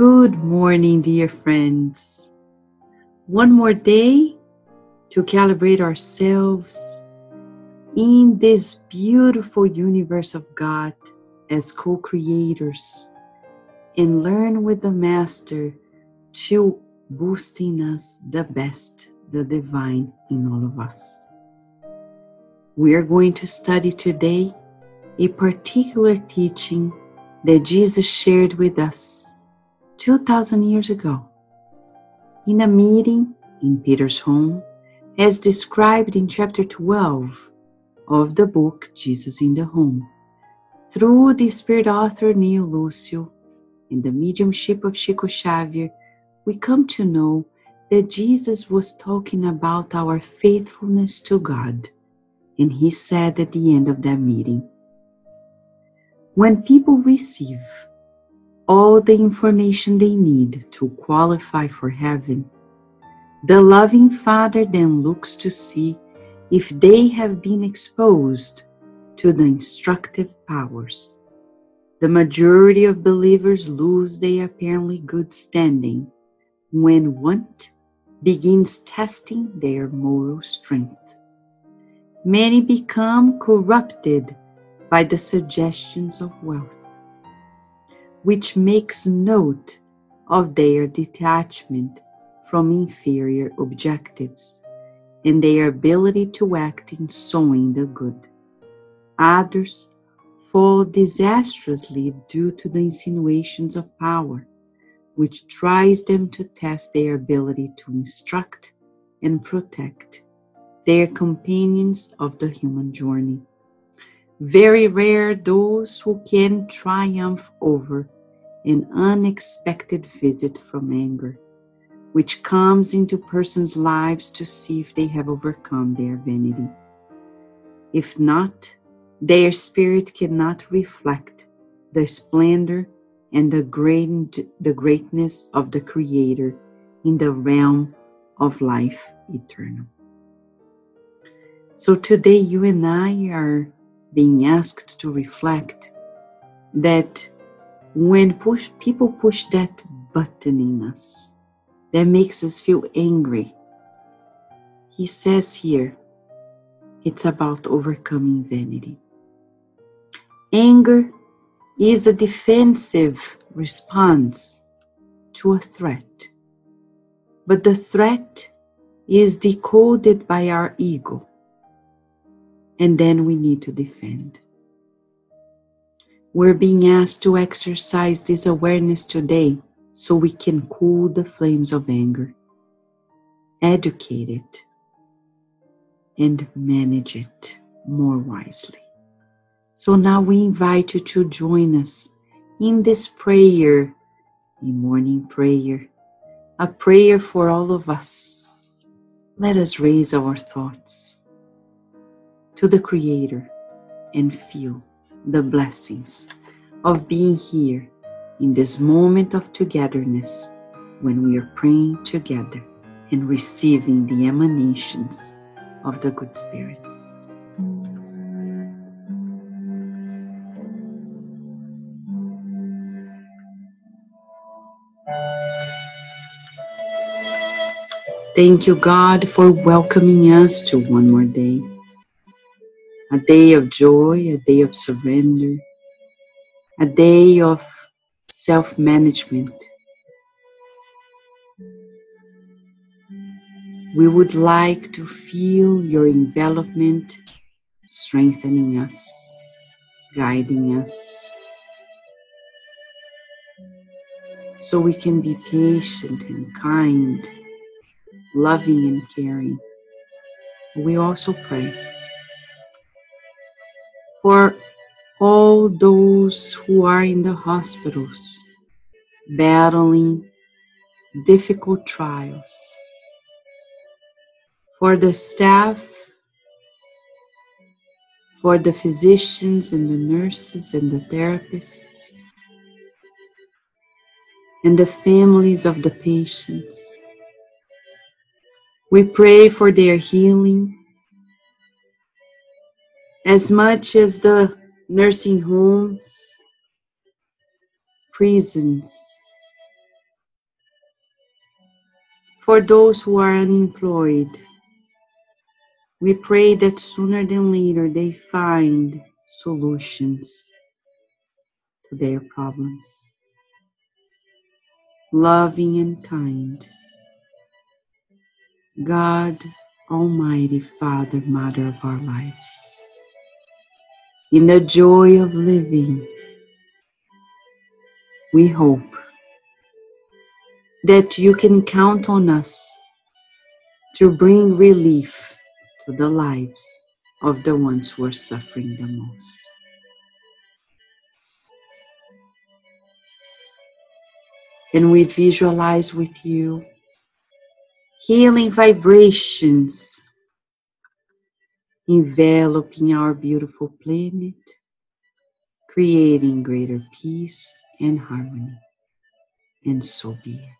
morning, dear friends. One more day to calibrate ourselves in this beautiful universe of God as co creators and learn with the Master to boost in us the best, the divine in all of us. We are going to study today a particular teaching that Jesus shared with us 2,000 years ago in a meeting in Peter's home, as described in chapter 12 of the book Jesus in the Home, through the spirit author Neio Lucio and the mediumship of Chico Xavier, we come to know that Jesus was talking about our faithfulness to God. And he said at the end of that meeting, when people receive all the information they need to qualify for heaven, the loving Father then looks to see if they have been exposed to the instructive powers. The majority of believers lose their apparently good standing when want begins testing their moral strength. Many become corrupted by the suggestions of wealth which makes note of their detachment from inferior objectives and their ability to act in sowing the good. Others fall disastrously due to the insinuations of power, which tries them to test their ability to instruct and protect their companions of the human journey. Very rare those who can triumph over an unexpected visit from anger, which comes into persons' lives to see if they have overcome their vanity. If not, their spirit cannot reflect the splendor and the, great, the greatness of the Creator in the realm of life eternal. So today, you and I are being asked to reflect that when push, people push that button in us that makes us feel angry, he says here, it's about overcoming vanity. Anger is a defensive response to a threat, but the threat is decoded by our ego and then we need to defend. We're being asked to exercise this awareness today so we can cool the flames of anger, educate it, and manage it more wisely. So now we invite you to join us in this prayer, a morning prayer, a prayer for all of us. Let us raise our thoughts to the Creator and feel the blessings of being here in this moment of togetherness when we are praying together and receiving the emanations of the good spirits. Thank you, God, for welcoming us to one more day a day of joy, a day of surrender, a day of self management. We would like to feel your envelopment strengthening us, guiding us, so we can be patient and kind, loving and caring. We also pray for all those who are in the hospitals battling difficult trials, for the staff, for the physicians and the nurses and the therapists, and the families of the patients. We pray for their healing as much as the nursing homes, prisons, For those who are unemployed, we pray that sooner than later they find solutions to their problems. Loving and kind. God, Almighty Father, Mother of our lives, in the joy of living, we hope that you can count on us to bring relief to the lives of the ones who are suffering the most. And we visualize with you healing vibrations enveloping our beautiful planet, creating greater peace and harmony. And so be it.